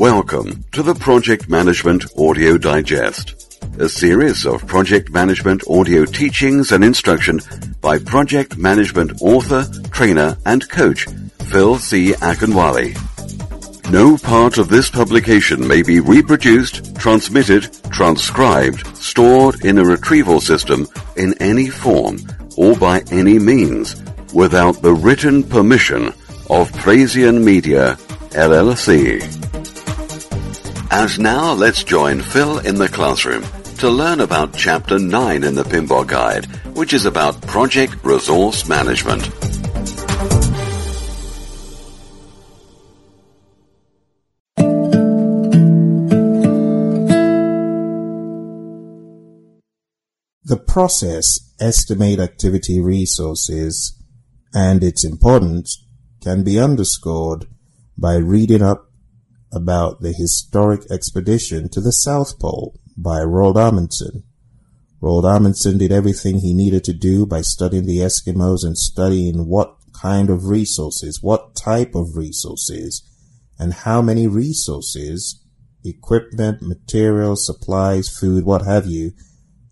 Welcome to the Project Management Audio Digest, a series of project management audio teachings and instruction by project management author, trainer, and coach Phil C. Akinwale. No part of this publication may be reproduced, transmitted, transcribed, stored in a retrieval system in any form or by any means without the written permission of Praizion Media, LLC. And now let's join Phil in the classroom to learn about Chapter 9 in the PMBOK Guide, which is about Project Resource Management. The process estimate activity resources and its importance can be underscored by reading up about the historic expedition to the South Pole by Roald Amundsen. Roald Amundsen did everything he needed to do by studying the Eskimos and studying what kind of resources, what type of resources, and how many resources, equipment, materials, supplies, food, what have you,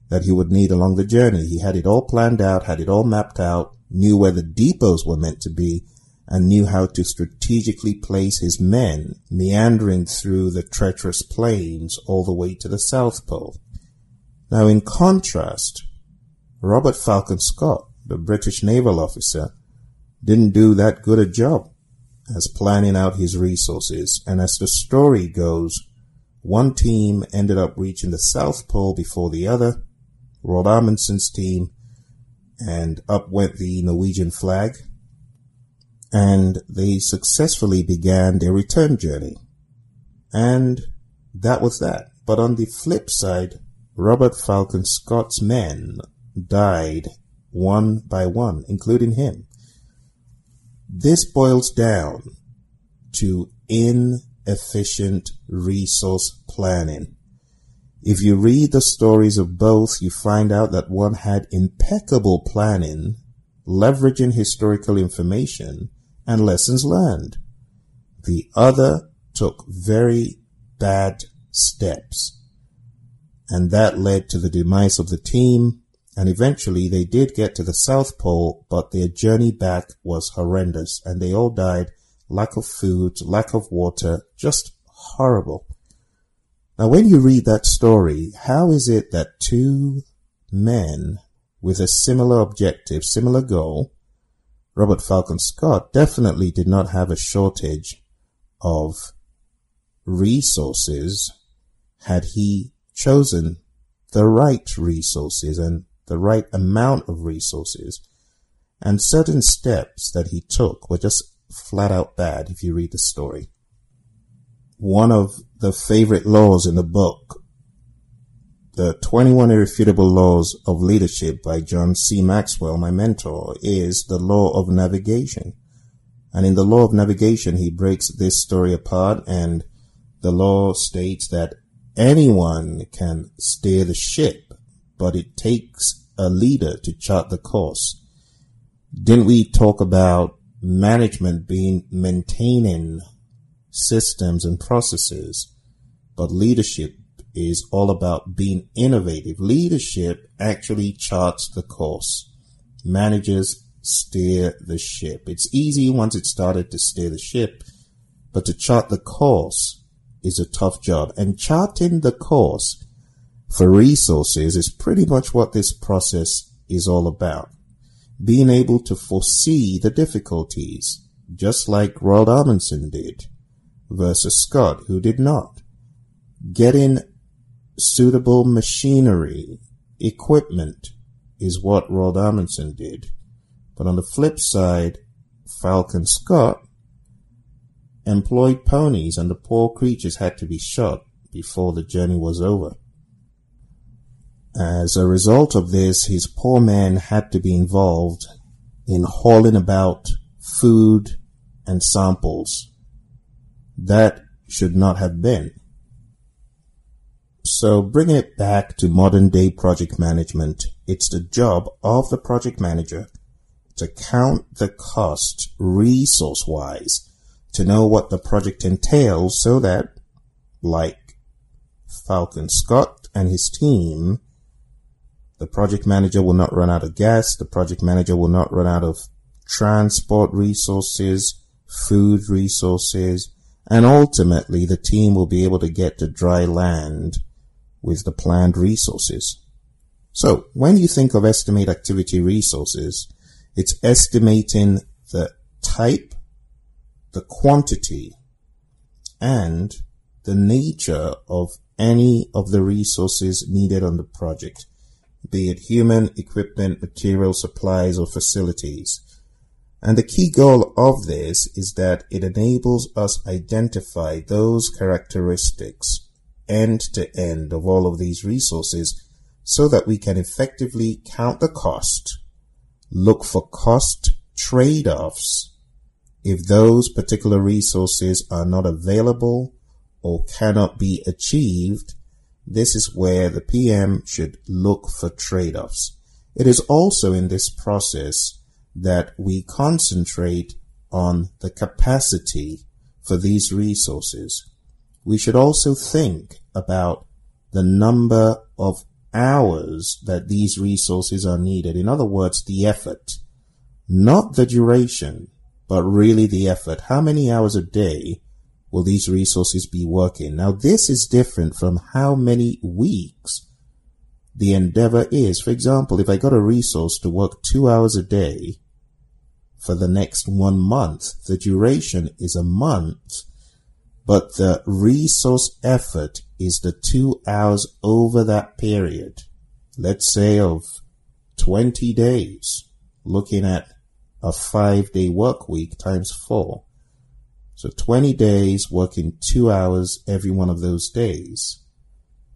that he would need along the journey. He had it all planned out, had it all mapped out, knew where the depots were meant to be, and knew how to strategically place his men meandering through the treacherous plains all the way to the South Pole. Now, in contrast, Robert Falcon Scott, the British naval officer, didn't do that good a job as planning out his resources, and as the story goes, one team ended up reaching the South Pole before the other, Roald Amundsen's team, and up went the Norwegian flag, and they successfully began their return journey. And that was that. But on the flip side, Robert Falcon Scott's men died one by one, including him. This boils down to inefficient resource planning. If you read the stories of both, you find out that one had impeccable planning, leveraging historical information, and lessons learned. The other took very bad steps. And that led to the demise of the team. And eventually they did get to the South Pole, but their journey back was horrendous and they all died. Lack of food, lack of water, just horrible. Now when you read that story, how is it that two men with a similar objective, similar goal, Robert Falcon Scott definitely did not have a shortage of resources had he chosen the right resources and the right amount of resources. And certain steps that he took were just flat out bad if you read the story. One of the favorite laws in the book the 21 Irrefutable Laws of Leadership by John C. Maxwell, my mentor, is the law of navigation. And in the law of navigation, he breaks this story apart and the law states that anyone can steer the ship, but it takes a leader to chart the course. Didn't we talk about management being maintaining systems and processes, but leadership is all about being innovative. Leadership actually charts the course. Managers steer the ship. It's easy once it's started to steer the ship, but to chart the course is a tough job. And charting the course for resources is pretty much what this process is all about. Being able to foresee the difficulties, just like Roald Amundsen did, versus Scott, who did not. Getting suitable machinery, equipment is what Roald Amundsen did. But on the flip side, Falcon Scott employed ponies and the poor creatures had to be shot before the journey was over. As a result of this, his poor men had to be involved in hauling about food and samples. That should not have been. So bringing it back to modern day project management. It's the job of the project manager to count the cost resource wise to know what the project entails so that like Falcon Scott and his team, the project manager will not run out of gas. The project manager will not run out of transport resources, food resources, and ultimately the team will be able to get to dry land with the planned resources. So when you think of estimate activity resources, it's estimating the type, the quantity, and the nature of any of the resources needed on the project, be it human, equipment, material, supplies, or facilities. And the key goal of this is that it enables us identify those characteristics end to end of all of these resources so that we can effectively count the cost, look for cost trade-offs if those particular resources are not available or cannot be achieved, this is where the PM should look for trade-offs. It is also in this process that we concentrate on the capacity for these resources. We should also think about the number of hours that these resources are needed. In other words, the effort, not the duration, but really the effort. How many hours a day will these resources be working? Now, this is different from how many weeks the endeavor is. For example, if I got a resource to work two hours a day for the next one month, the duration is a month, but the resource effort is the two hours over that period. Let's say of 20 days, looking at a five day work week times four. So 20 days working two hours every one of those days.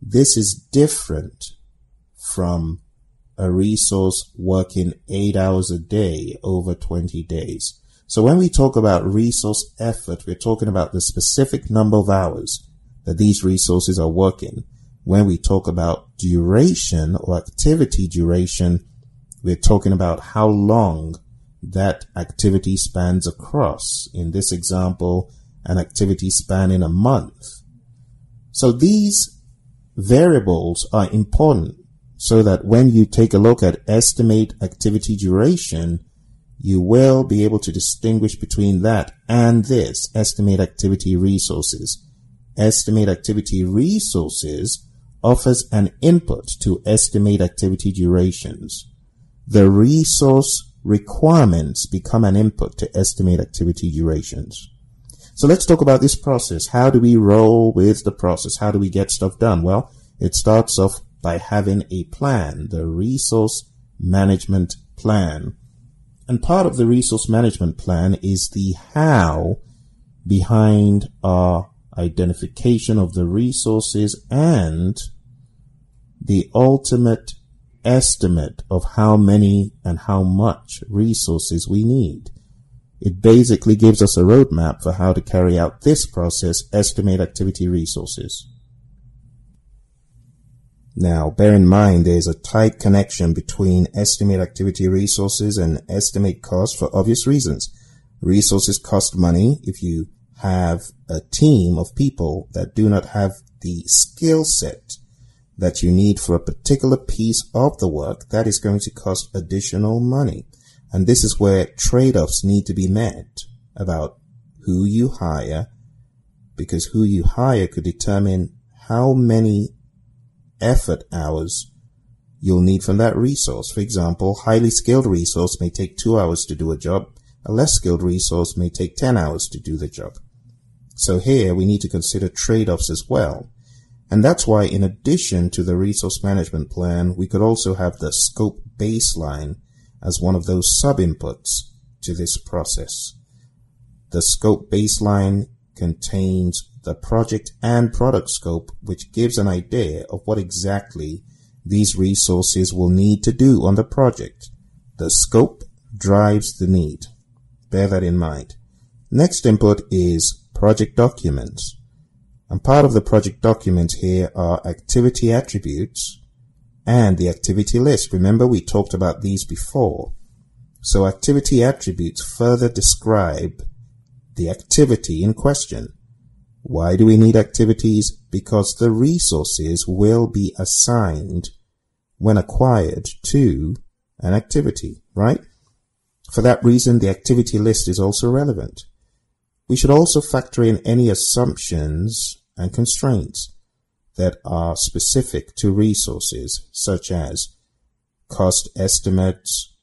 This is different from a resource working eight hours a day over 20 days. So when we talk about resource effort, we're talking about the specific number of hours that these resources are working. When we talk about duration or activity duration, we're talking about how long that activity spans across. In this example, an activity spanning a month. So these variables are important so that when you take a look at estimate activity duration, you will be able to distinguish between that and this estimate activity resources. Estimate activity resources offers an input to estimate activity durations. The resource requirements become an input to estimate activity durations. So let's talk about this process. How do we roll with the process? How do we get stuff done? Well, it starts off by having a plan, the resource management plan. And part of the resource management plan is the how behind our identification of the resources and the ultimate estimate of how many and how much resources we need. It basically gives us a roadmap for how to carry out this process, estimate activity resources. Now, bear in mind there's a tight connection between estimate activity resources and estimate cost for obvious reasons. Resources cost money if you have a team of people that do not have the skill set that you need for a particular piece of the work, that is going to cost additional money. And this is where trade-offs need to be met about who you hire, because who you hire could determine how many effort hours you'll need from that resource. For example, highly skilled resource may take two hours to do a job. A less skilled resource may take 10 hours to do the job. So here we need to consider trade-offs as well. And that's why in addition to the resource management plan, we could also have the scope baseline as one of those sub-inputs to this process. The scope baseline contains the project and product scope, which gives an idea of what exactly these resources will need to do on the project. The scope drives the need. Bear that in mind. Next input is project documents. And part of the project documents here are activity attributes and the activity list. Remember we talked about these before. So activity attributes further describe the activity in question. Why do we need activities? Because the resources will be assigned when acquired to an activity, right? For that reason, the activity list is also relevant. We should also factor in any assumptions and constraints that are specific to resources, such as cost estimates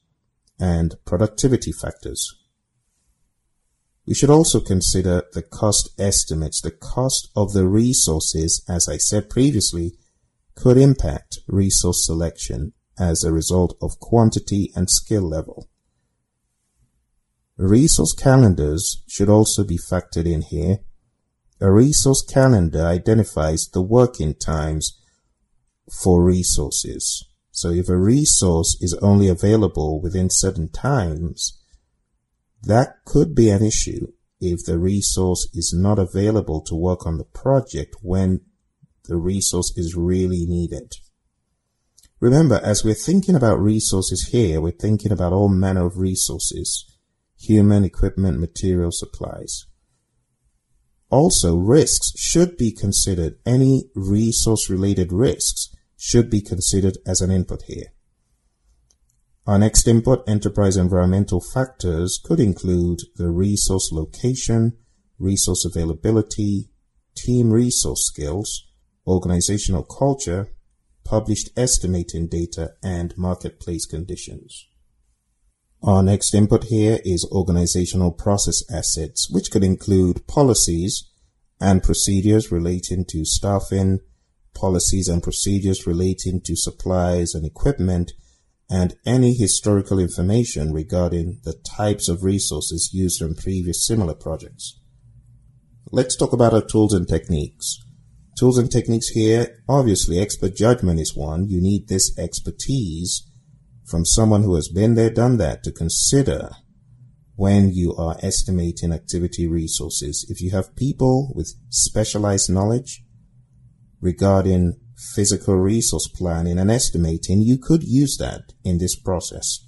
and productivity factors. We should also consider the cost estimates. The cost of the resources, as I said previously, could impact resource selection as a result of quantity and skill level. Resource calendars should also be factored in here. A resource calendar identifies the working times for resources. So if a resource is only available within certain times, that could be an issue if the resource is not available to work on the project when the resource is really needed. Remember, as we're thinking about resources here, we're thinking about all manner of resources, human, equipment, material, supplies. Also, risks should be considered. Any resource related risks should be considered as an input here. Our next input, enterprise environmental factors, could include the resource location, resource availability, team resource skills, organizational culture, published estimating data, and marketplace conditions. Our next input here is organizational process assets, which could include policies and procedures relating to staffing, policies and procedures relating to supplies and equipment, and any historical information regarding the types of resources used in previous similar projects. Let's talk about our tools and techniques. Tools and techniques here, obviously expert judgment is one. You need this expertise from someone who has been there, done that to consider when you are estimating activity resources. If you have people with specialized knowledge regarding physical resource planning and estimating, you could use that in this process.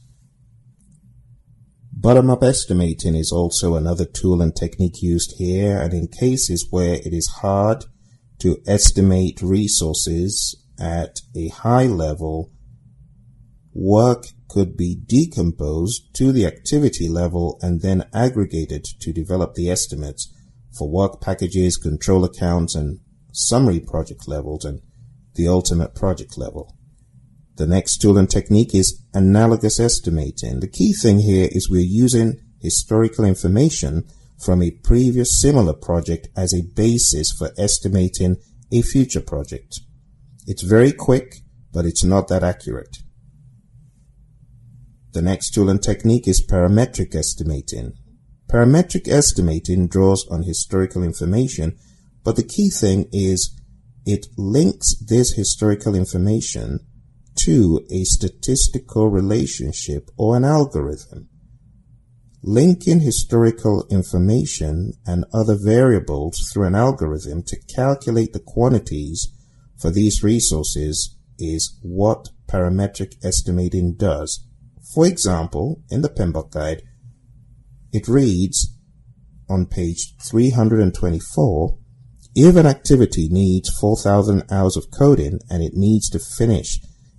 Bottom-up estimating is also another tool and technique used here, and in cases where it is hard to estimate resources at a high level, work could be decomposed to the activity level and then aggregated to develop the estimates for work packages, control accounts, and summary project levels, and the ultimate project level. The next tool and technique is analogous estimating. The key thing here is we're using historical information from a previous similar project as a basis for estimating a future project. It's very quick, but it's not that accurate. The next tool and technique is parametric estimating. Parametric estimating draws on historical information, but the key thing is it links this historical information to a statistical relationship or an algorithm. Linking historical information and other variables through an algorithm to calculate the quantities for these resources is what parametric estimating does. For example, in the PMBOK guide, it reads on page 324, if an activity needs 4,000 hours of coding and it needs to finish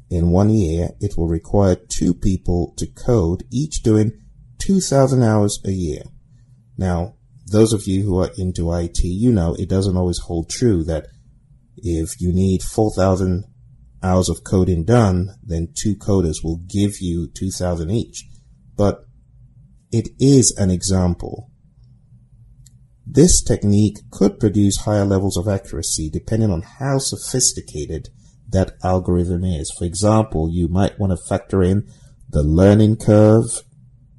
in one year, it will require two people to code, each doing 2,000 hours a year. Now, those of you who are into IT, you know it doesn't always hold true that if you need 4,000 hours of coding done, then two coders will give you 2,000 each. But it is an example. This technique could produce higher levels of accuracy depending on how sophisticated that algorithm is. For example, you might want to factor in the learning curve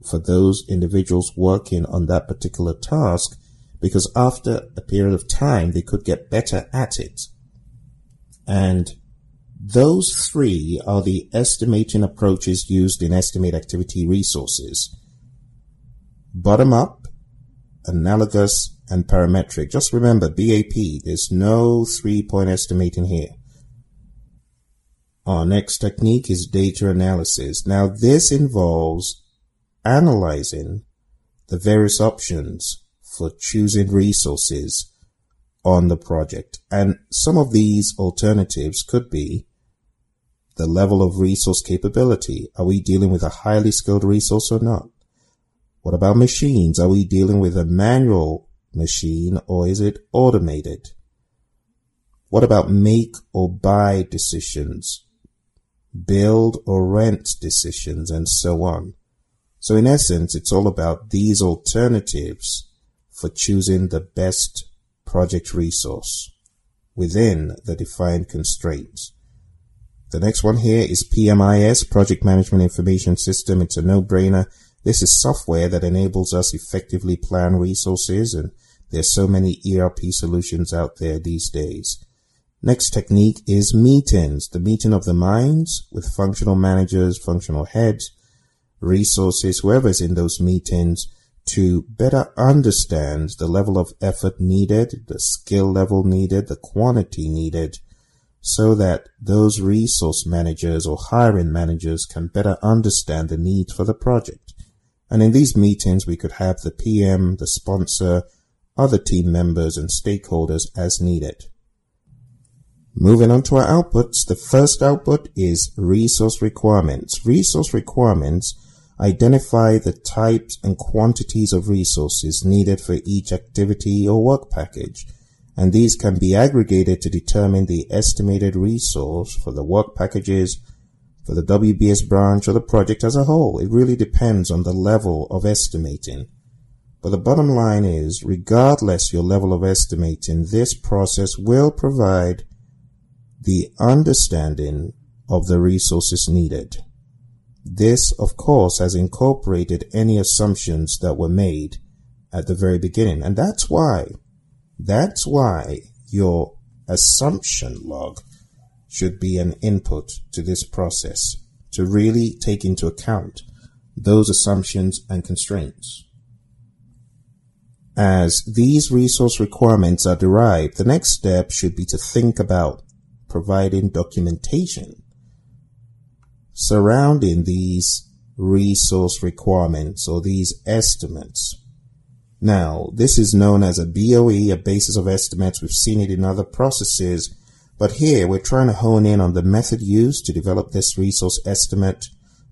for those individuals working on that particular task because after a period of time, they could get better at it. And those three are the estimating approaches used in estimate activity resources. Bottom up, analogous, and parametric. Just remember BAP, there's no three point estimating here. Our next technique is data analysis. Now this involves analyzing the various options for choosing resources on the project. And some of these alternatives could be the level of resource capability. Are we dealing with a highly skilled resource or not? What about machines? Are we dealing with a manual machine or is it automated? What about make or buy decisions? Build or rent decisions and so on. So in essence, it's all about these alternatives for choosing the best project resource within the defined constraints. The next one here is PMIS, Project Management Information System. It's a no-brainer. This is software that enables us effectively plan resources and there's so many ERP solutions out there these days. Next technique is meetings, the meeting of the minds with functional managers, functional heads, resources, whoever's in those meetings to better understand the level of effort needed, the skill level needed, the quantity needed so that those resource managers or hiring managers can better understand the need for the project. And in these meetings, we could have the PM, the sponsor, other team members and stakeholders as needed. Moving on to our outputs, the first output is resource requirements. Resource requirements identify the types and quantities of resources needed for each activity or work package and these can be aggregated to determine the estimated resource for the work packages for the WBS branch or the project as a whole. It really depends on the level of estimating. But the bottom line is, regardless your level of estimating, this process will provide the understanding of the resources needed. This, of course, has incorporated any assumptions that were made at the very beginning. And that's why that's why your assumption log should be an input to this process to really take into account those assumptions and constraints. As these resource requirements are derived, the next step should be to think about providing documentation surrounding these resource requirements or these estimates now, this is known as a BOE, a basis of estimates. We've seen it in other processes, but here we're trying to hone in on the method used to develop this resource estimate,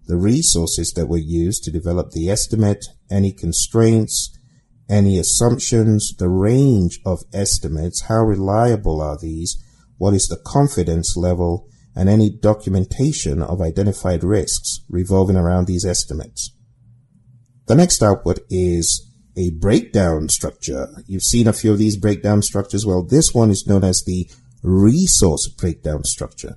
the resources that were used to develop the estimate, any constraints, any assumptions, the range of estimates, how reliable are these, what is the confidence level, and any documentation of identified risks revolving around these estimates. The next output is a breakdown structure. You've seen a few of these breakdown structures. Well, this one is known as the resource breakdown structure.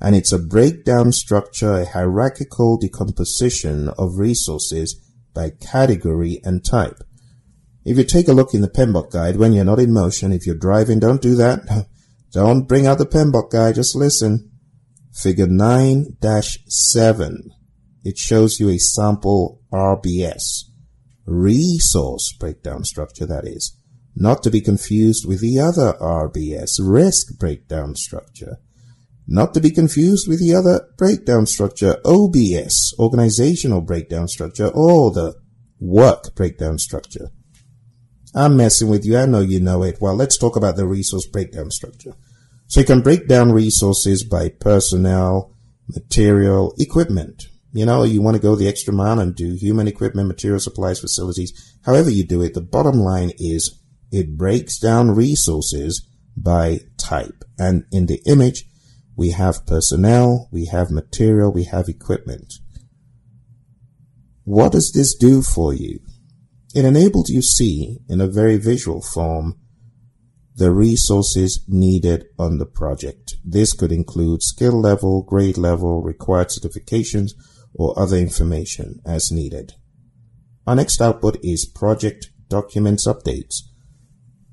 And it's a breakdown structure, a hierarchical decomposition of resources by category and type. If you take a look in the PMBOK guide when you're not in motion, if you're driving, don't do that. Don't bring out the PMBOK guide, just listen. Figure 9-7. It shows you a sample RBS resource breakdown structure, that is, not to be confused with the other RBS, risk breakdown structure, not to be confused with the other breakdown structure, OBS, organizational breakdown structure, or the work breakdown structure. I'm messing with you. I know you know it. Well, let's talk about the resource breakdown structure. So you can break down resources by personnel, material, equipment. You know, you want to go the extra mile and do human equipment, material supplies, facilities. However you do it, the bottom line is it breaks down resources by type. And in the image, we have personnel, we have material, we have equipment. What does this do for you? It enables you see in a very visual form the resources needed on the project. This could include skill level, grade level, required certifications, or other information as needed. Our next output is project documents updates,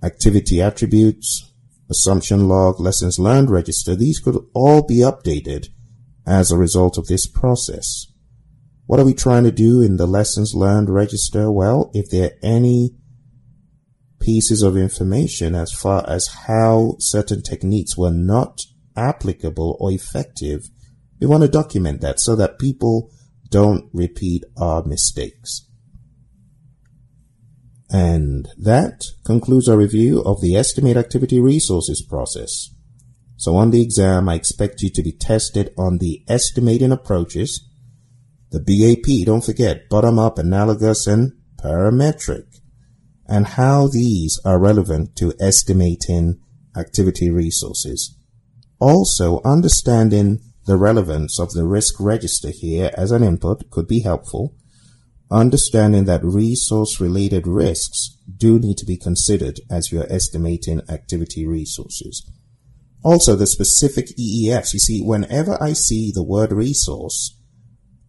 activity attributes, assumption log, lessons learned register. These could all be updated as a result of this process. What are we trying to do in the lessons learned register? Well, if there are any pieces of information as far as how certain techniques were not applicable or effective we want to document that so that people don't repeat our mistakes. And that concludes our review of the Estimate Activity Resources process. So on the exam, I expect you to be tested on the estimating approaches, the BAP, don't forget, bottom up, analogous, and parametric, and how these are relevant to estimating activity resources. Also, understanding the relevance of the risk register here as an input could be helpful. Understanding that resource related risks do need to be considered as you're estimating activity resources. Also, the specific EEFs. You see, whenever I see the word resource,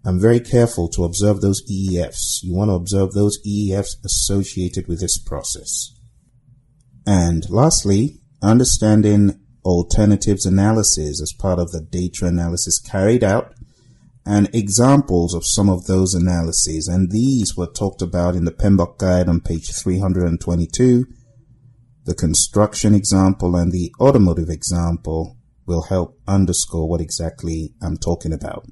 I'm very careful to observe those EEFs. You want to observe those EEFs associated with this process. And lastly, understanding alternatives analysis as part of the data analysis carried out and examples of some of those analyses. And these were talked about in the PMBOK guide on page 322. The construction example and the automotive example will help underscore what exactly I'm talking about.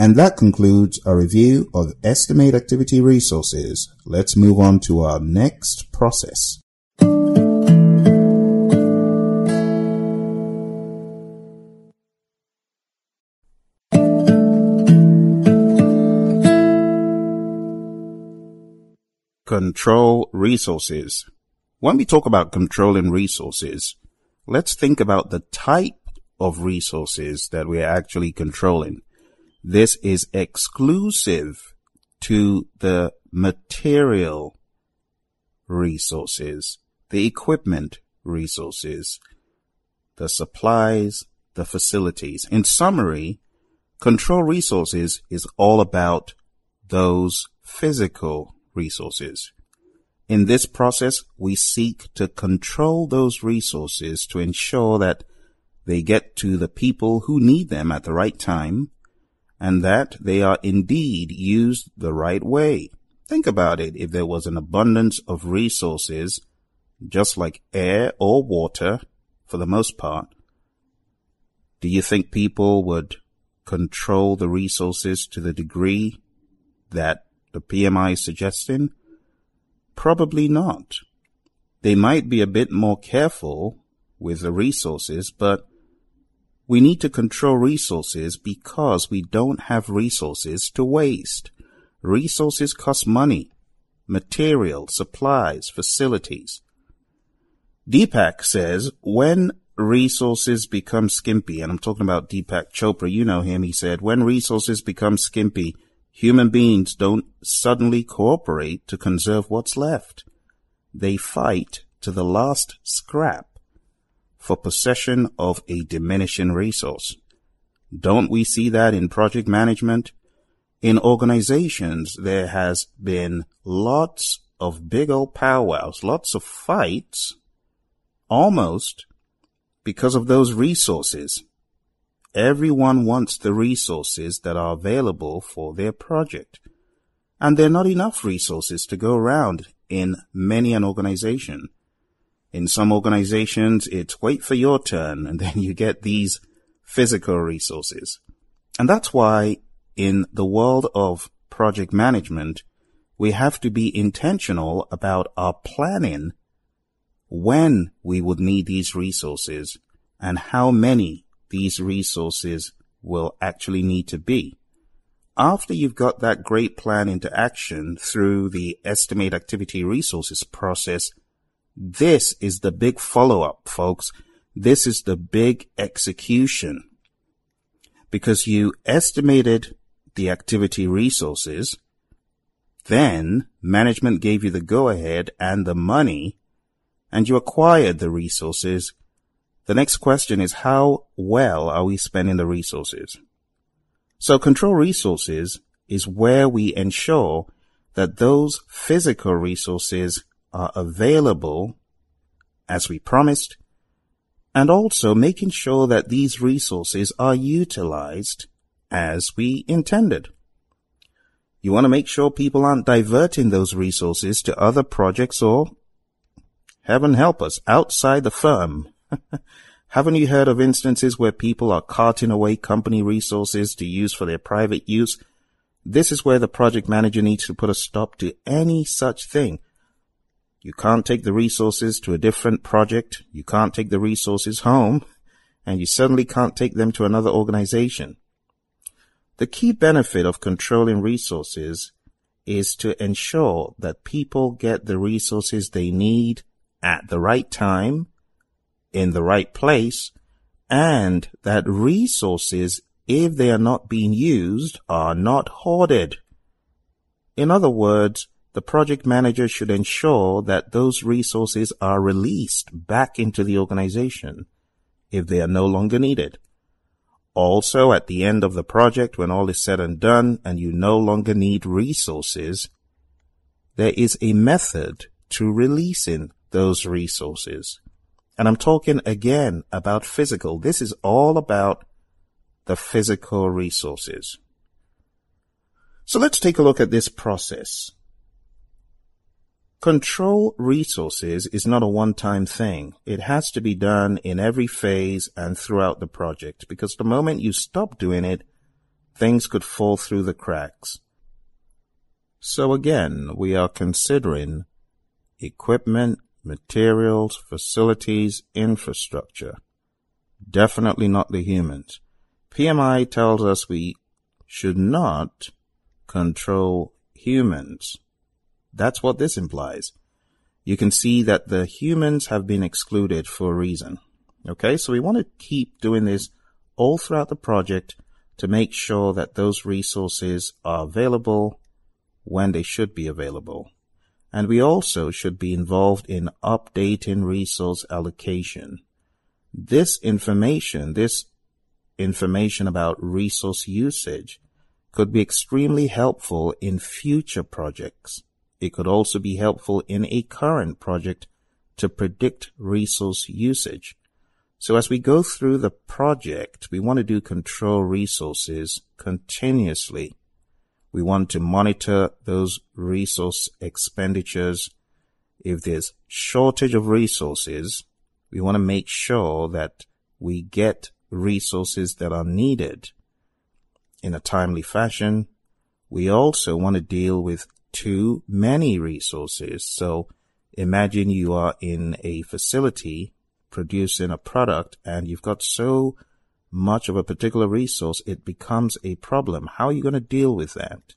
And that concludes our review of estimate activity resources. Let's move on to our next process. Control resources. When we talk about controlling resources, let's think about the type of resources that we are actually controlling. This is exclusive to the material resources, the equipment resources, the supplies, the facilities. In summary, control resources is all about those physical resources. In this process, we seek to control those resources to ensure that they get to the people who need them at the right time and that they are indeed used the right way. Think about it. If there was an abundance of resources, just like air or water, for the most part, do you think people would control the resources to the degree that the PMI is suggesting? Probably not. They might be a bit more careful with the resources, but we need to control resources because we don't have resources to waste. Resources cost money, material, supplies, facilities. Deepak says, when resources become skimpy, and I'm talking about Deepak Chopra, you know him, he said, when resources become skimpy, Human beings don't suddenly cooperate to conserve what's left. They fight to the last scrap for possession of a diminishing resource. Don't we see that in project management? In organizations, there has been lots of big old powwows, lots of fights, almost because of those resources. Everyone wants the resources that are available for their project. And there are not enough resources to go around in many an organization. In some organizations, it's wait for your turn and then you get these physical resources. And that's why in the world of project management, we have to be intentional about our planning when we would need these resources and how many these resources will actually need to be. After you've got that great plan into action through the estimate activity resources process, this is the big follow up, folks. This is the big execution because you estimated the activity resources. Then management gave you the go ahead and the money and you acquired the resources the next question is how well are we spending the resources? So control resources is where we ensure that those physical resources are available as we promised and also making sure that these resources are utilized as we intended. You want to make sure people aren't diverting those resources to other projects or, heaven help us, outside the firm Haven't you heard of instances where people are carting away company resources to use for their private use? This is where the project manager needs to put a stop to any such thing. You can't take the resources to a different project. You can't take the resources home and you certainly can't take them to another organization. The key benefit of controlling resources is to ensure that people get the resources they need at the right time, in the right place, and that resources, if they are not being used, are not hoarded. In other words, the project manager should ensure that those resources are released back into the organization if they are no longer needed. Also, at the end of the project, when all is said and done and you no longer need resources, there is a method to releasing those resources. And I'm talking again about physical. This is all about the physical resources. So let's take a look at this process. Control resources is not a one-time thing. It has to be done in every phase and throughout the project because the moment you stop doing it, things could fall through the cracks. So again, we are considering equipment, materials, facilities, infrastructure. Definitely not the humans. PMI tells us we should not control humans. That's what this implies. You can see that the humans have been excluded for a reason. Okay, so we want to keep doing this all throughout the project to make sure that those resources are available when they should be available. And we also should be involved in updating resource allocation. This information, this information about resource usage could be extremely helpful in future projects. It could also be helpful in a current project to predict resource usage. So as we go through the project, we want to do control resources continuously. We want to monitor those resource expenditures. If there's shortage of resources, we want to make sure that we get resources that are needed in a timely fashion. We also want to deal with too many resources. So imagine you are in a facility producing a product and you've got so much of a particular resource, it becomes a problem. How are you going to deal with that?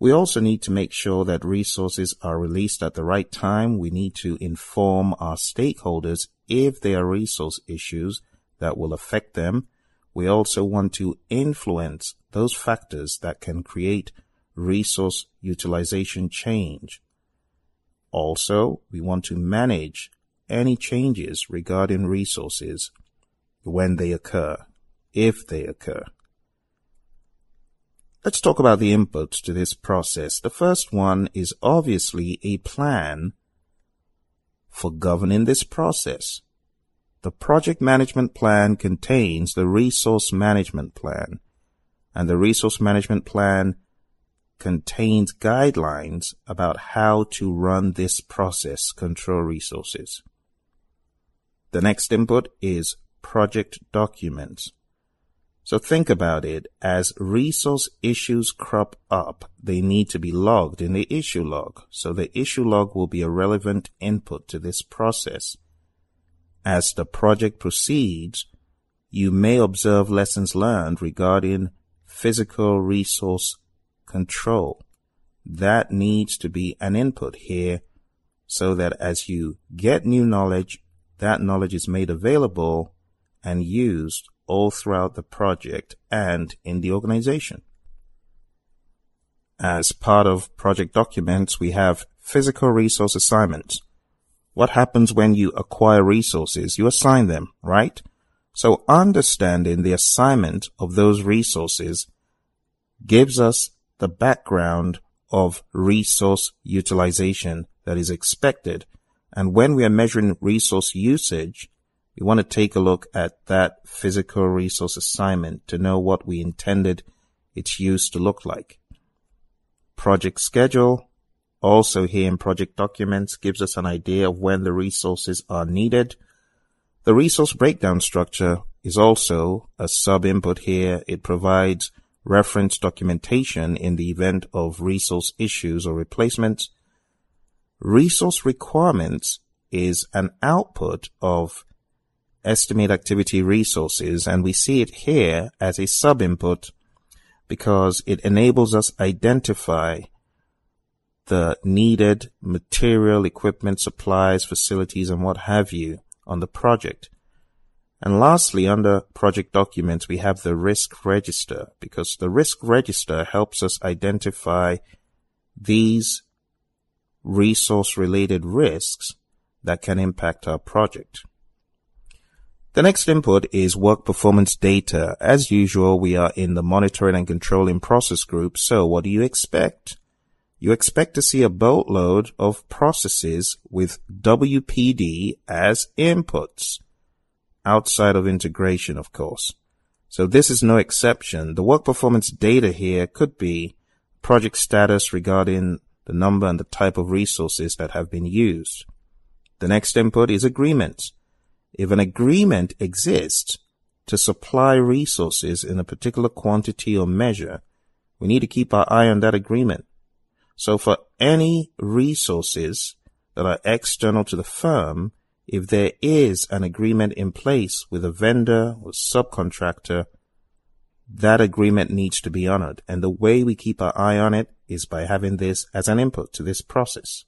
We also need to make sure that resources are released at the right time. We need to inform our stakeholders if there are resource issues that will affect them. We also want to influence those factors that can create resource utilization change. Also, we want to manage any changes regarding resources when they occur, if they occur. Let's talk about the inputs to this process. The first one is obviously a plan for governing this process. The project management plan contains the resource management plan, and the resource management plan contains guidelines about how to run this process control resources. The next input is project documents. So think about it as resource issues crop up, they need to be logged in the issue log. So the issue log will be a relevant input to this process. As the project proceeds, you may observe lessons learned regarding physical resource control. That needs to be an input here so that as you get new knowledge, that knowledge is made available and used all throughout the project and in the organization. As part of project documents, we have physical resource assignments. What happens when you acquire resources? You assign them, right? So understanding the assignment of those resources gives us the background of resource utilization that is expected. And when we are measuring resource usage, we want to take a look at that physical resource assignment to know what we intended its use to look like. Project schedule, also here in project documents, gives us an idea of when the resources are needed. The resource breakdown structure is also a sub input here. It provides reference documentation in the event of resource issues or replacements. Resource requirements is an output of estimate activity resources, and we see it here as a sub-input because it enables us identify the needed material, equipment, supplies, facilities, and what have you on the project. And lastly, under project documents, we have the risk register because the risk register helps us identify these resource related risks that can impact our project. The next input is work performance data. As usual, we are in the monitoring and controlling process group. So what do you expect? You expect to see a boatload of processes with WPD as inputs outside of integration, of course. So this is no exception. The work performance data here could be project status regarding the number and the type of resources that have been used. The next input is agreement. If an agreement exists to supply resources in a particular quantity or measure, we need to keep our eye on that agreement. So for any resources that are external to the firm, if there is an agreement in place with a vendor or subcontractor, that agreement needs to be honored. And the way we keep our eye on it is by having this as an input to this process.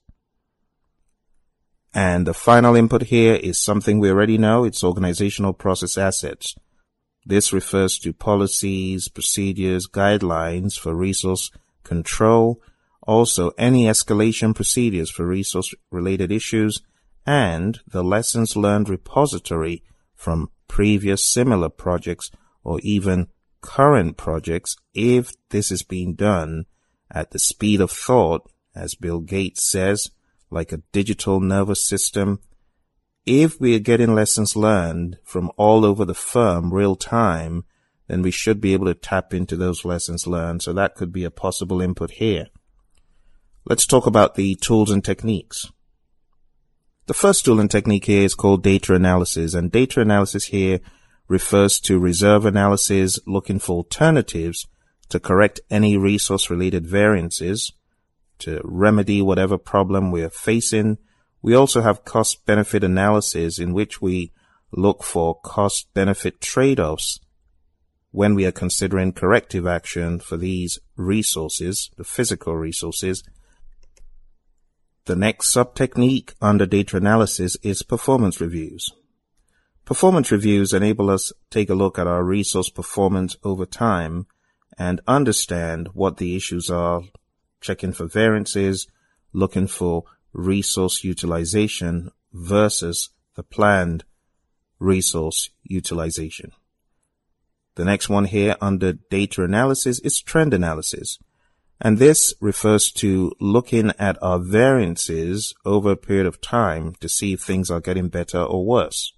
And the final input here is something we already know. It's organizational process assets. This refers to policies, procedures, guidelines for resource control, also any escalation procedures for resource related issues, and the lessons learned repository from previous similar projects or even current projects if this is being done at the speed of thought, as Bill Gates says, like a digital nervous system. If we are getting lessons learned from all over the firm real time, then we should be able to tap into those lessons learned. So that could be a possible input here. Let's talk about the tools and techniques. The first tool and technique here is called data analysis and data analysis here refers to reserve analysis looking for alternatives to correct any resource related variances to remedy whatever problem we are facing. We also have cost benefit analysis in which we look for cost benefit trade-offs when we are considering corrective action for these resources, the physical resources, the next sub-technique under data analysis is performance reviews. Performance reviews enable us take a look at our resource performance over time and understand what the issues are, checking for variances, looking for resource utilization versus the planned resource utilization. The next one here under data analysis is trend analysis. And this refers to looking at our variances over a period of time to see if things are getting better or worse.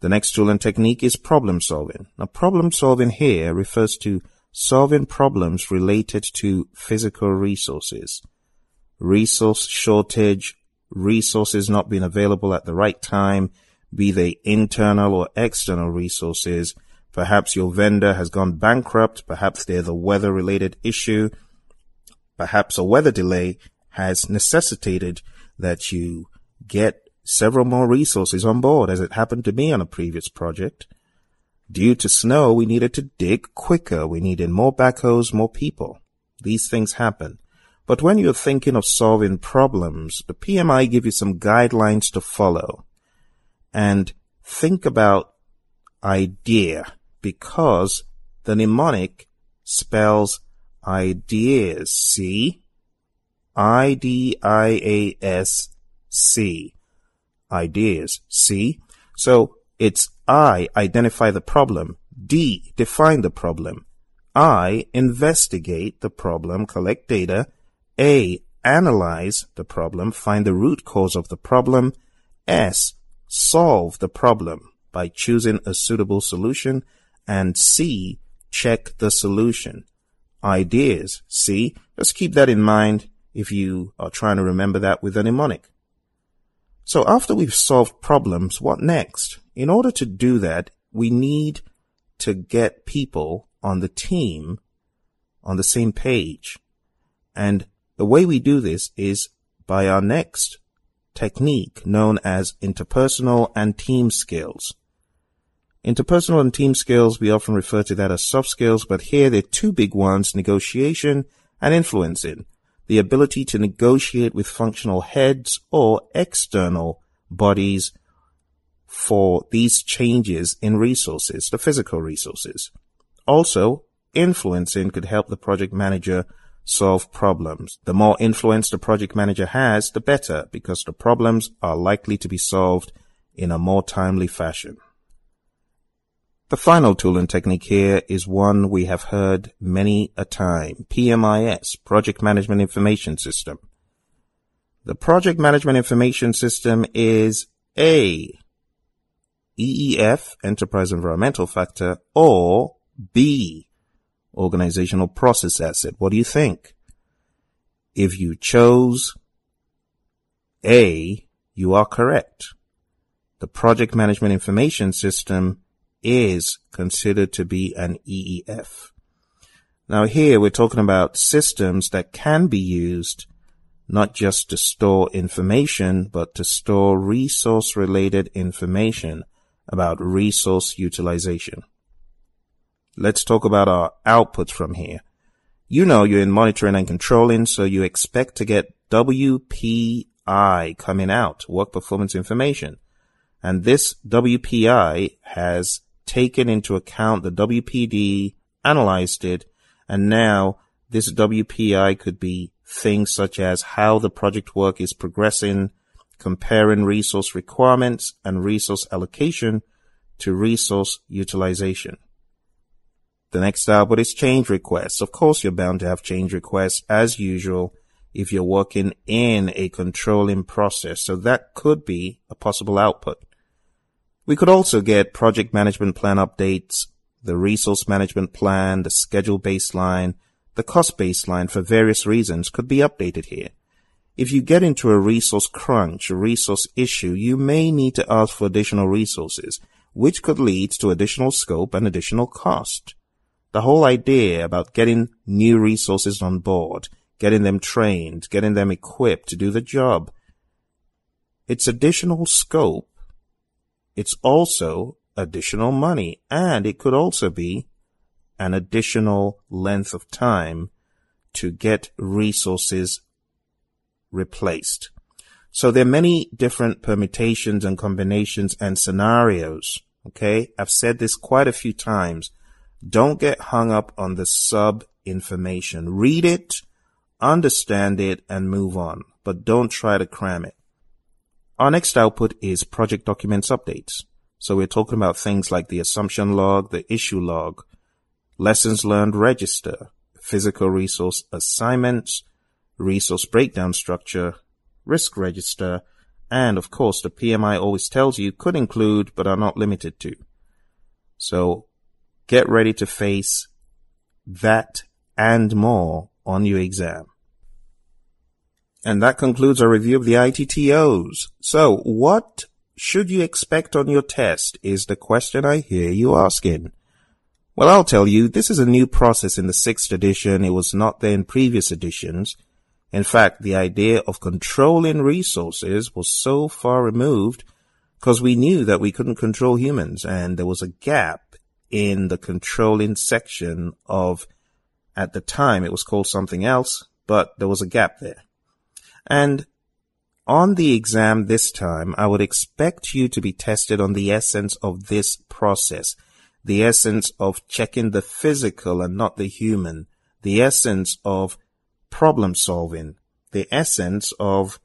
The next tool and technique is problem solving. Now problem solving here refers to solving problems related to physical resources. Resource shortage, resources not being available at the right time, be they internal or external resources, Perhaps your vendor has gone bankrupt. Perhaps there's a weather related issue. Perhaps a weather delay has necessitated that you get several more resources on board as it happened to me on a previous project. Due to snow, we needed to dig quicker. We needed more backhoes, more people. These things happen. But when you're thinking of solving problems, the PMI give you some guidelines to follow. And think about idea because the mnemonic spells ideas. See? I-D-I-A-S-C. Ideas. See? So it's I identify the problem. D define the problem. I investigate the problem, collect data. A analyze the problem, find the root cause of the problem. S solve the problem by choosing a suitable solution and C, check the solution. Ideas, see? Just keep that in mind if you are trying to remember that with a mnemonic. So after we've solved problems, what next? In order to do that, we need to get people on the team on the same page. And the way we do this is by our next technique known as interpersonal and team skills. Interpersonal and team skills, we often refer to that as soft skills, but here they're two big ones, negotiation and influencing. The ability to negotiate with functional heads or external bodies for these changes in resources, the physical resources. Also, influencing could help the project manager solve problems. The more influence the project manager has, the better, because the problems are likely to be solved in a more timely fashion. The final tool and technique here is one we have heard many a time, PMIS, Project Management Information System. The Project Management Information System is A, EEF, Enterprise Environmental Factor, or B, organizational process asset. What do you think? If you chose A, you are correct. The project management information system is considered to be an EEF. Now here we're talking about systems that can be used not just to store information, but to store resource related information about resource utilization. Let's talk about our outputs from here. You know you're in monitoring and controlling, so you expect to get WPI coming out, work performance information. And this WPI has taken into account the WPD, analyzed it, and now this WPI could be things such as how the project work is progressing, comparing resource requirements and resource allocation to resource utilization. The next output is change requests. Of course, you're bound to have change requests as usual if you're working in a controlling process. So that could be a possible output. We could also get project management plan updates, the resource management plan, the schedule baseline, the cost baseline for various reasons could be updated here. If you get into a resource crunch, a resource issue, you may need to ask for additional resources, which could lead to additional scope and additional cost the whole idea about getting new resources on board, getting them trained, getting them equipped to do the job, it's additional scope. It's also additional money and it could also be an additional length of time to get resources replaced. So there are many different permutations and combinations and scenarios. Okay. I've said this quite a few times don't get hung up on the sub information. Read it, understand it, and move on, but don't try to cram it. Our next output is project documents updates. So we're talking about things like the assumption log, the issue log, lessons learned register, physical resource assignments, resource breakdown structure, risk register, and of course the PMI always tells you could include but are not limited to. So Get ready to face that and more on your exam. And that concludes our review of the ITTOs. So what should you expect on your test is the question I hear you asking. Well, I'll tell you, this is a new process in the sixth edition. It was not there in previous editions. In fact, the idea of controlling resources was so far removed because we knew that we couldn't control humans and there was a gap in the controlling section of, at the time it was called something else, but there was a gap there. And on the exam this time, I would expect you to be tested on the essence of this process, the essence of checking the physical and not the human, the essence of problem solving, the essence of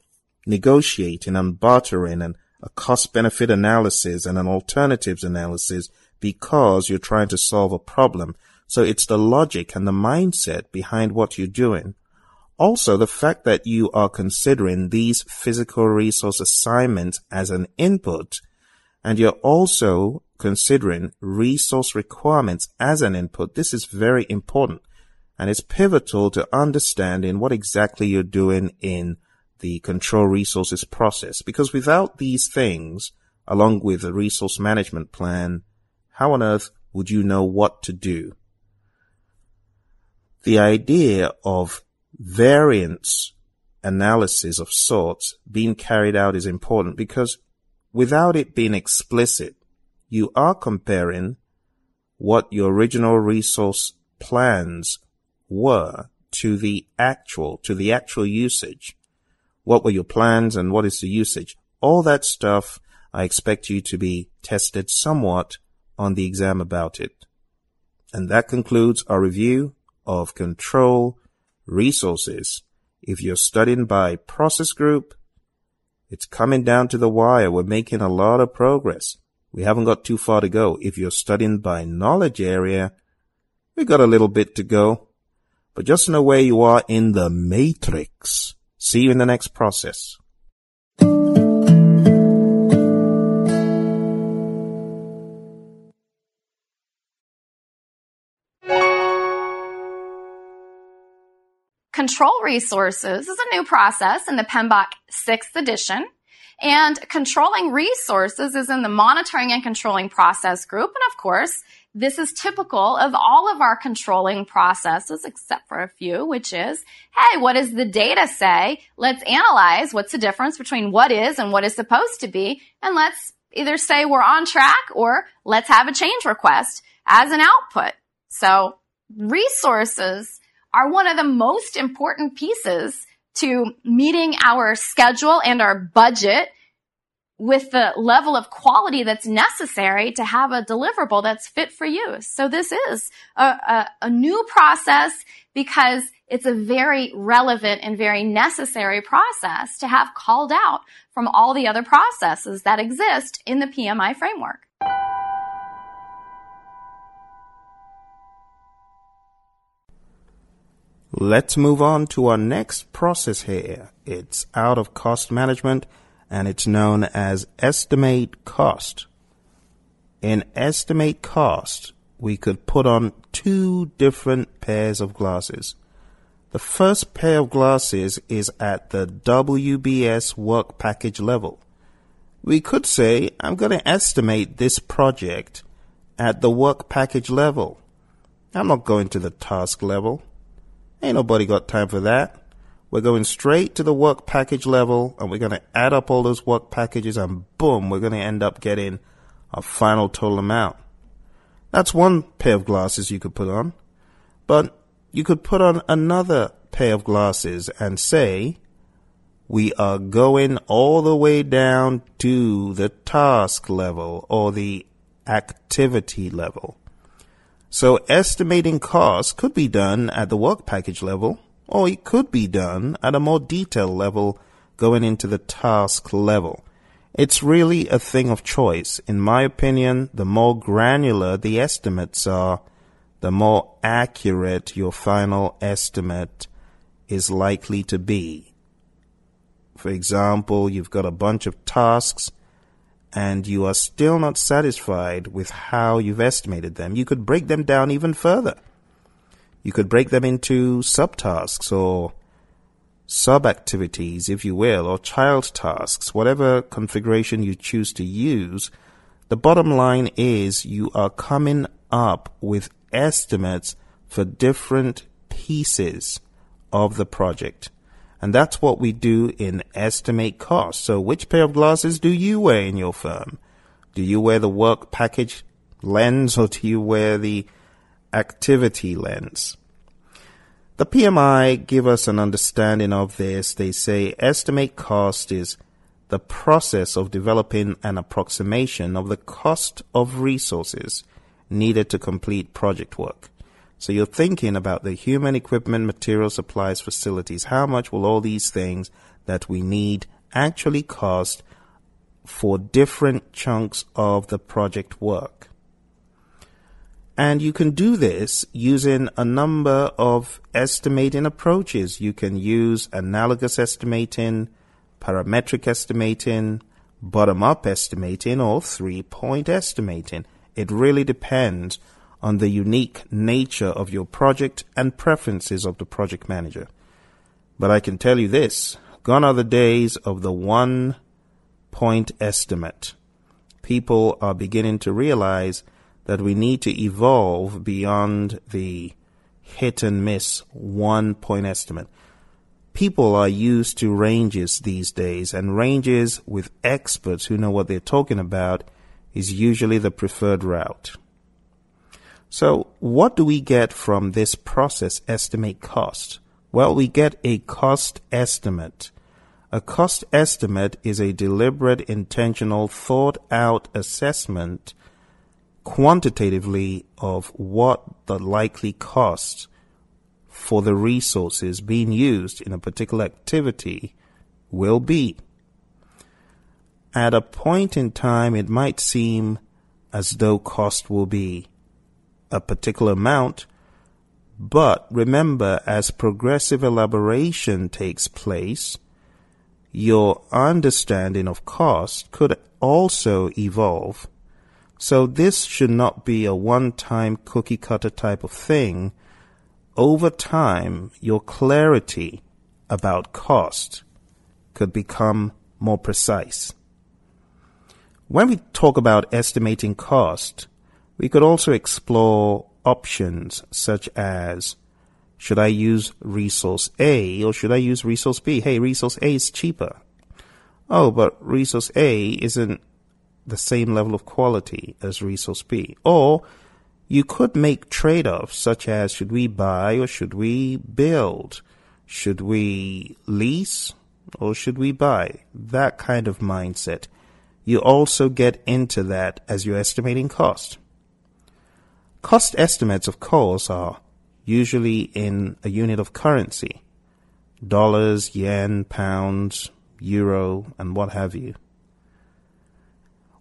negotiating and bartering and a cost benefit analysis and an alternatives analysis because you're trying to solve a problem. So it's the logic and the mindset behind what you're doing. Also, the fact that you are considering these physical resource assignments as an input and you're also considering resource requirements as an input. This is very important and it's pivotal to understanding what exactly you're doing in the control resources process because without these things, along with a resource management plan, how on earth would you know what to do? The idea of variance analysis of sorts being carried out is important because without it being explicit, you are comparing what your original resource plans were to the actual, to the actual usage. What were your plans and what is the usage? All that stuff, I expect you to be tested somewhat on the exam about it. And that concludes our review of control resources. If you're studying by process group, it's coming down to the wire. We're making a lot of progress. We haven't got too far to go. If you're studying by knowledge area, we've got a little bit to go. But just know where you are in the matrix. See you in the next process. Control resources is a new process in the PMBOK 6th edition. And controlling resources is in the monitoring and controlling process group. And of course, this is typical of all of our controlling processes, except for a few, which is, hey, what does the data say? Let's analyze what's the difference between what is and what is supposed to be. And let's either say we're on track or let's have a change request as an output. So resources are one of the most important pieces to meeting our schedule and our budget with the level of quality that's necessary to have a deliverable that's fit for use. So this is a, a, a, new process because it's a very relevant and very necessary process to have called out from all the other processes that exist in the PMI framework. Let's move on to our next process here. It's out of cost management and it's known as estimate cost. In estimate cost, we could put on two different pairs of glasses. The first pair of glasses is at the WBS work package level. We could say, I'm going to estimate this project at the work package level. I'm not going to the task level. Ain't nobody got time for that. We're going straight to the work package level and we're going to add up all those work packages and boom, we're going to end up getting a final total amount. That's one pair of glasses you could put on. But you could put on another pair of glasses and say, we are going all the way down to the task level or the activity level. So estimating costs could be done at the work package level, or it could be done at a more detailed level going into the task level. It's really a thing of choice. In my opinion, the more granular the estimates are, the more accurate your final estimate is likely to be. For example, you've got a bunch of tasks and you are still not satisfied with how you've estimated them, you could break them down even further. You could break them into subtasks or sub-activities, if you will, or child tasks, whatever configuration you choose to use. The bottom line is you are coming up with estimates for different pieces of the project. And that's what we do in estimate cost. So which pair of glasses do you wear in your firm? Do you wear the work package lens or do you wear the activity lens? The PMI give us an understanding of this. They say estimate cost is the process of developing an approximation of the cost of resources needed to complete project work. So you're thinking about the human equipment, material supplies, facilities. How much will all these things that we need actually cost for different chunks of the project work? And you can do this using a number of estimating approaches. You can use analogous estimating, parametric estimating, bottom up estimating, or three point estimating. It really depends on the unique nature of your project and preferences of the project manager. But I can tell you this, gone are the days of the one point estimate. People are beginning to realize that we need to evolve beyond the hit and miss one point estimate. people are used to ranges these days, and ranges with experts who know what they're talking about is usually the preferred route. So, what do we get from this process estimate cost? Well, we get a cost estimate. A cost estimate is a deliberate, intentional, thought out assessment quantitatively of what the likely cost for the resources being used in a particular activity will be. At a point in time, it might seem as though cost will be a particular amount, but remember, as progressive elaboration takes place, your understanding of cost could also evolve. So this should not be a one-time cookie cutter type of thing over time, your clarity about cost could become more precise. When we talk about estimating cost, we could also explore options such as should I use resource A or should I use resource B? Hey, resource A is cheaper. Oh, but resource A isn't the same level of quality as resource B. Or you could make trade-offs such as should we buy or should we build? Should we lease or should we buy? That kind of mindset. You also get into that as you're estimating cost. Cost estimates, of course, are usually in a unit of currency. Dollars, yen, pounds, euro, and what have you.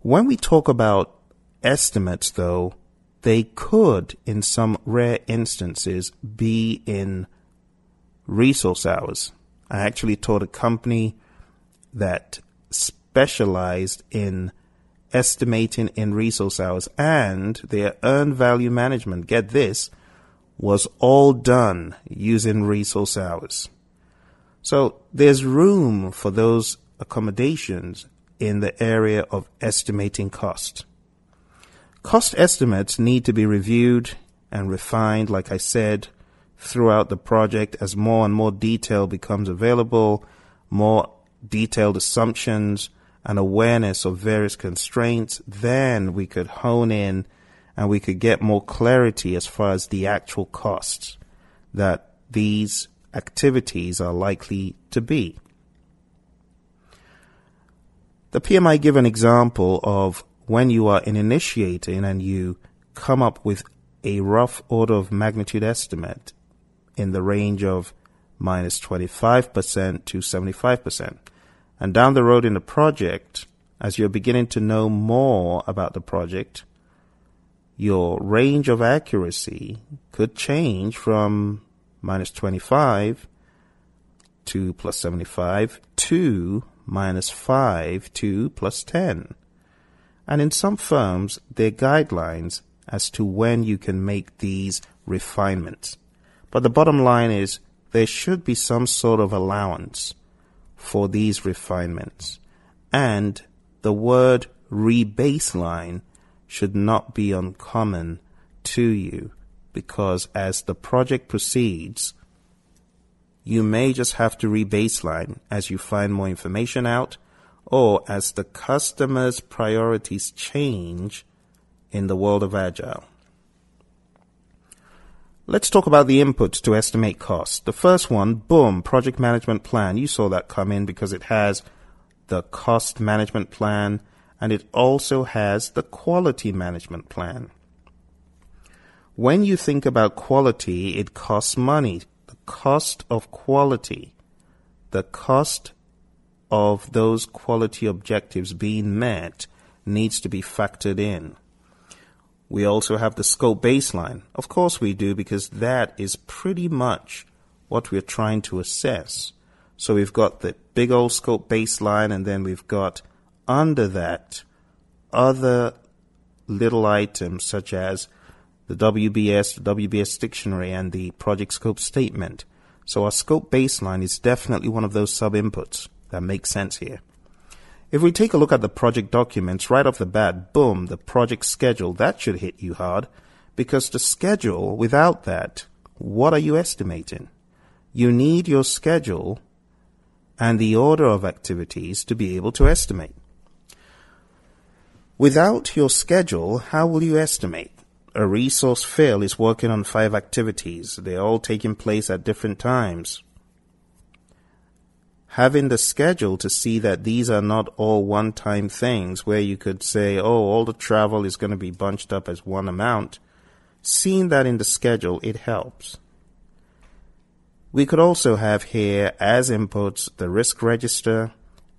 When we talk about estimates, though, they could, in some rare instances, be in resource hours. I actually taught a company that specialized in estimating in resource hours and their earned value management, get this, was all done using resource hours. So there's room for those accommodations in the area of estimating cost. Cost estimates need to be reviewed and refined, like I said, throughout the project as more and more detail becomes available, more detailed assumptions and awareness of various constraints, then we could hone in and we could get more clarity as far as the actual costs that these activities are likely to be. The PMI give an example of when you are in initiating and you come up with a rough order of magnitude estimate in the range of minus 25% to 75%. And down the road in the project, as you're beginning to know more about the project, your range of accuracy could change from minus 25 to plus 75 to minus 5 to plus 10. And in some firms, there are guidelines as to when you can make these refinements. But the bottom line is there should be some sort of allowance for these refinements. And the word rebaseline should not be uncommon to you because as the project proceeds, you may just have to rebaseline as you find more information out or as the customer's priorities change in the world of Agile. Let's talk about the inputs to estimate costs. The first one, boom, project management plan. You saw that come in because it has the cost management plan and it also has the quality management plan. When you think about quality, it costs money. The cost of quality, the cost of those quality objectives being met needs to be factored in. We also have the scope baseline. Of course we do because that is pretty much what we're trying to assess. So we've got the big old scope baseline and then we've got under that other little items such as the WBS, the WBS dictionary and the project scope statement. So our scope baseline is definitely one of those sub inputs that makes sense here. If we take a look at the project documents right off the bat, boom, the project schedule, that should hit you hard because the schedule, without that, what are you estimating? You need your schedule and the order of activities to be able to estimate. Without your schedule, how will you estimate? A resource fail is working on five activities. They're all taking place at different times. Having the schedule to see that these are not all one time things where you could say, oh, all the travel is going to be bunched up as one amount. Seeing that in the schedule, it helps. We could also have here as inputs the risk register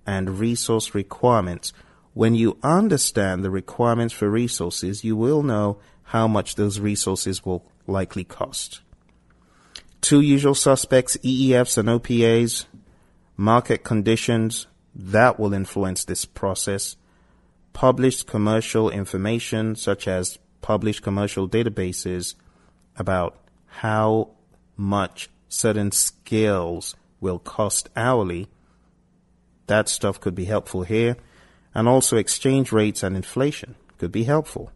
and resource requirements. When you understand the requirements for resources, you will know how much those resources will likely cost. Two usual suspects, EEFs and OPAs, market conditions, that will influence this process. Published commercial information, such as published commercial databases about how much certain skills will cost hourly, that stuff could be helpful here. And also exchange rates and inflation could be helpful.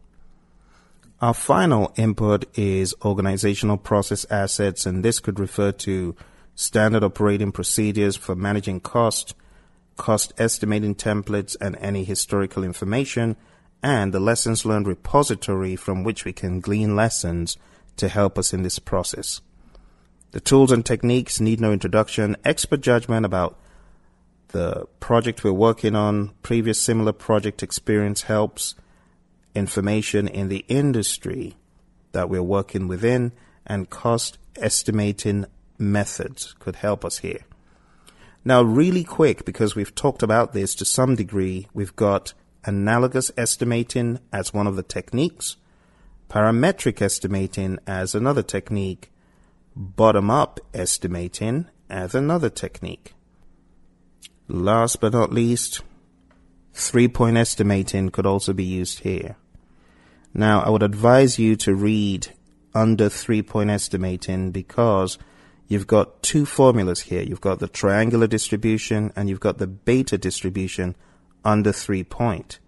Our final input is organizational process assets, and this could refer to standard operating procedures for managing cost, cost estimating templates, and any historical information, and the lessons learned repository from which we can glean lessons to help us in this process. The tools and techniques need no introduction. Expert judgment about the project we're working on, previous similar project experience helps, information in the industry that we're working within, and cost estimating methods could help us here. Now, really quick, because we've talked about this to some degree, we've got analogous estimating as one of the techniques, parametric estimating as another technique, bottom up estimating as another technique. Last but not least, three point estimating could also be used here. Now, I would advise you to read under three point estimating because you've got two formulas here. You've got the triangular distribution and you've got the beta distribution under three point.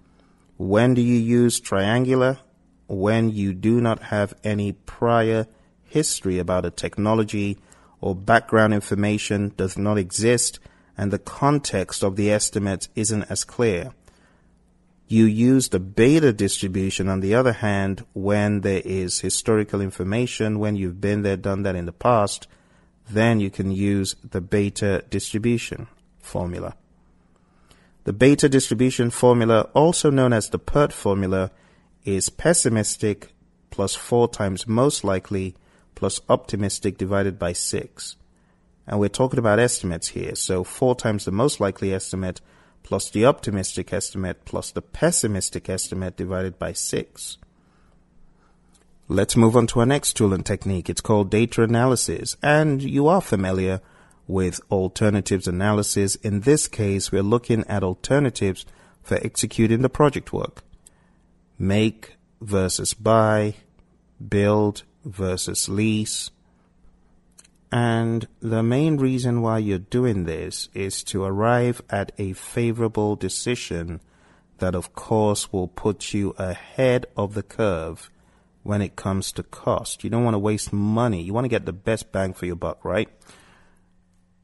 When do you use triangular? When you do not have any prior history about a technology or background information does not exist and the context of the estimates isn't as clear. You use the beta distribution, on the other hand, when there is historical information, when you've been there, done that in the past, then you can use the beta distribution formula. The beta distribution formula, also known as the PERT formula, is pessimistic plus 4 times most likely plus optimistic divided by 6. And we're talking about estimates here. So 4 times the most likely estimate plus the optimistic estimate plus the pessimistic estimate divided by 6. Let's move on to our next tool and technique. It's called data analysis. And you are familiar with alternatives analysis. In this case, we're looking at alternatives for executing the project work. Make versus buy, build versus lease. And the main reason why you're doing this is to arrive at a favorable decision that, of course, will put you ahead of the curve when it comes to cost. You don't want to waste money. You want to get the best bang for your buck, right?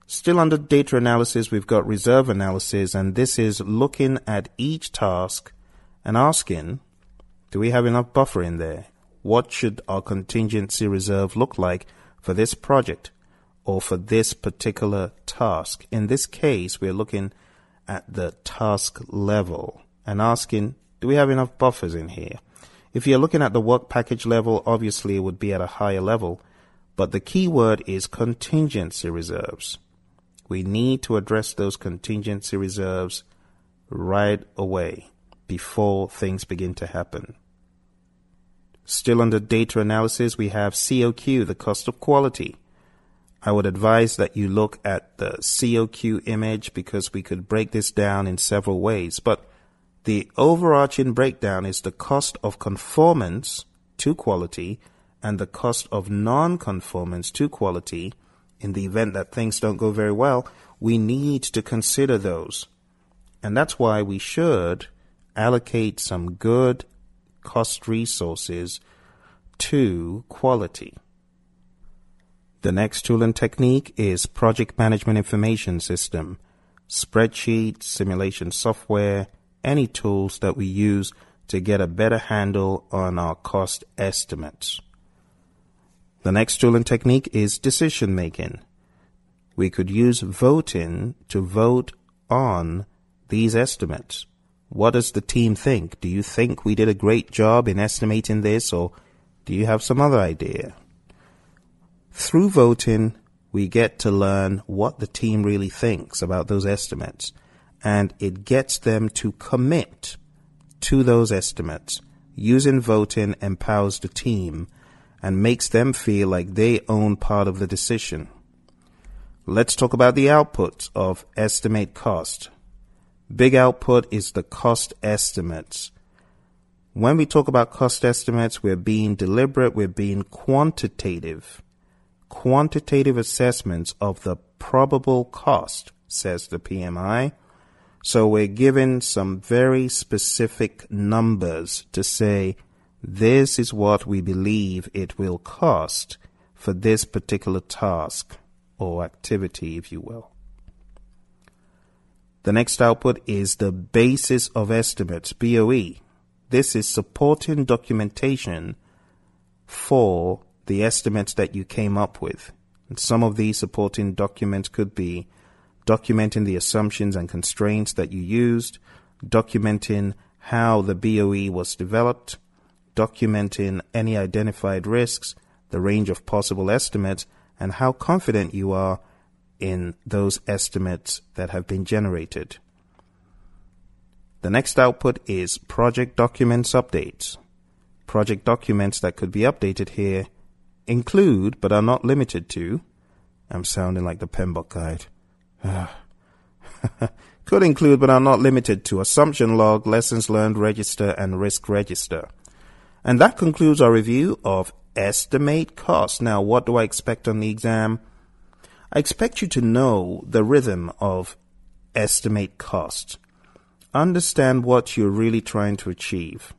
Still under data analysis, we've got reserve analysis, and this is looking at each task and asking, do we have enough buffer in there? what should our contingency reserve look like for this project or for this particular task? In this case, we're looking at the task level and asking, do we have enough buffers in here? If you're looking at the work package level, obviously it would be at a higher level, but the key word is contingency reserves. We need to address those contingency reserves right away before things begin to happen. Still under data analysis, we have COQ, the cost of quality. I would advise that you look at the COQ image because we could break this down in several ways. But the overarching breakdown is the cost of conformance to quality and the cost of non-conformance to quality. In the event that things don't go very well, we need to consider those. And that's why we should allocate some good cost resources to quality. The next tool and technique is Project Management Information System. spreadsheet, simulation software, any tools that we use to get a better handle on our cost estimates. The next tool and technique is decision making. We could use voting to vote on these estimates. What does the team think? Do you think we did a great job in estimating this or do you have some other idea? Through voting, we get to learn what the team really thinks about those estimates and it gets them to commit to those estimates. Using voting empowers the team and makes them feel like they own part of the decision. Let's talk about the output of estimate cost. Big output is the cost estimates. When we talk about cost estimates, we're being deliberate, we're being quantitative. Quantitative assessments of the probable cost, says the PMI. So we're given some very specific numbers to say this is what we believe it will cost for this particular task or activity, if you will. The next output is the basis of estimates, BOE. This is supporting documentation for the estimates that you came up with. And some of these supporting documents could be documenting the assumptions and constraints that you used, documenting how the BOE was developed, documenting any identified risks, the range of possible estimates, and how confident you are in those estimates that have been generated. The next output is project documents updates. Project documents that could be updated here include, but are not limited to, I'm sounding like the PMBOK guide. could include, but are not limited to, assumption log, lessons learned register, and risk register. And that concludes our review of estimate cost. Now, what do I expect on the exam? I expect you to know the rhythm of estimate cost. Understand what you're really trying to achieve.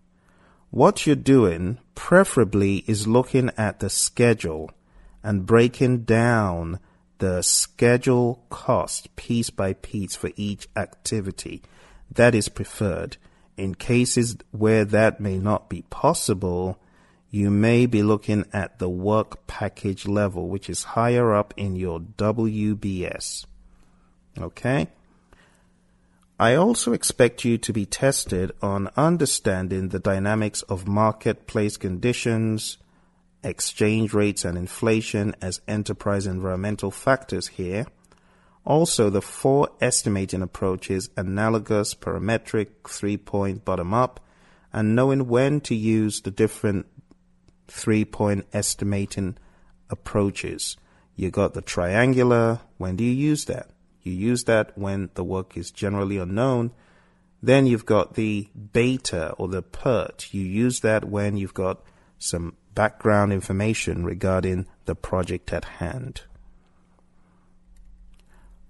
What you're doing, preferably, is looking at the schedule and breaking down the schedule cost piece by piece for each activity. That is preferred. In cases where that may not be possible, you may be looking at the work package level, which is higher up in your WBS. Okay? I also expect you to be tested on understanding the dynamics of marketplace conditions, exchange rates, and inflation as enterprise environmental factors here also, the four estimating approaches analogous, parametric, three point, bottom up, and knowing when to use the different three point estimating approaches. You got the triangular. When do you use that? You use that when the work is generally unknown. Then you've got the beta or the PERT. You use that when you've got some background information regarding the project at hand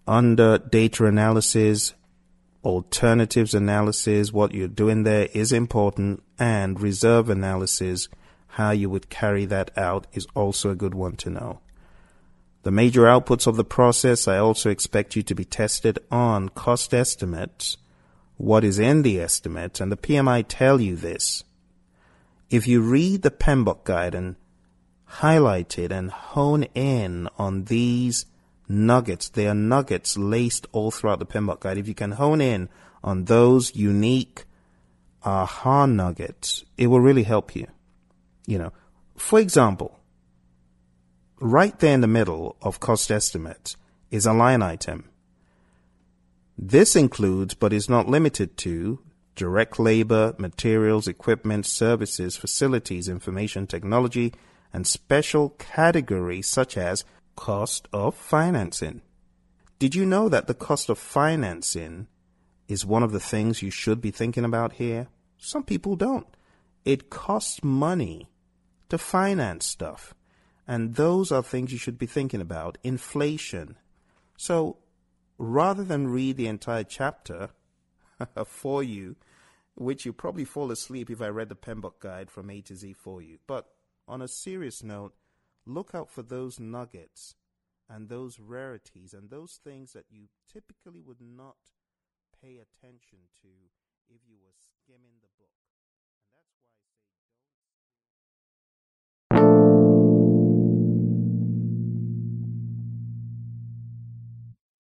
under data analysis, alternatives analysis, what you're doing there is important, and reserve analysis, how you would carry that out is also a good one to know. The major outputs of the process, I also expect you to be tested on cost estimates, what is in the estimate, and the PMI tell you this. If you read the PMBOK guide and highlight it and hone in on these nuggets. They are nuggets laced all throughout the PMBOK guide. If you can hone in on those unique aha nuggets, it will really help you. You know, for example, right there in the middle of cost estimate is a line item. This includes, but is not limited to, direct labor, materials, equipment, services, facilities, information technology, and special categories such as cost of financing. Did you know that the cost of financing is one of the things you should be thinking about here? Some people don't. It costs money to finance stuff. And those are things you should be thinking about. Inflation. So rather than read the entire chapter for you, which you probably fall asleep if I read the PMBOK guide from A to Z for you. But on a serious note, look out for those nuggets and those rarities and those things that you typically would not pay attention to if you were skimming the book.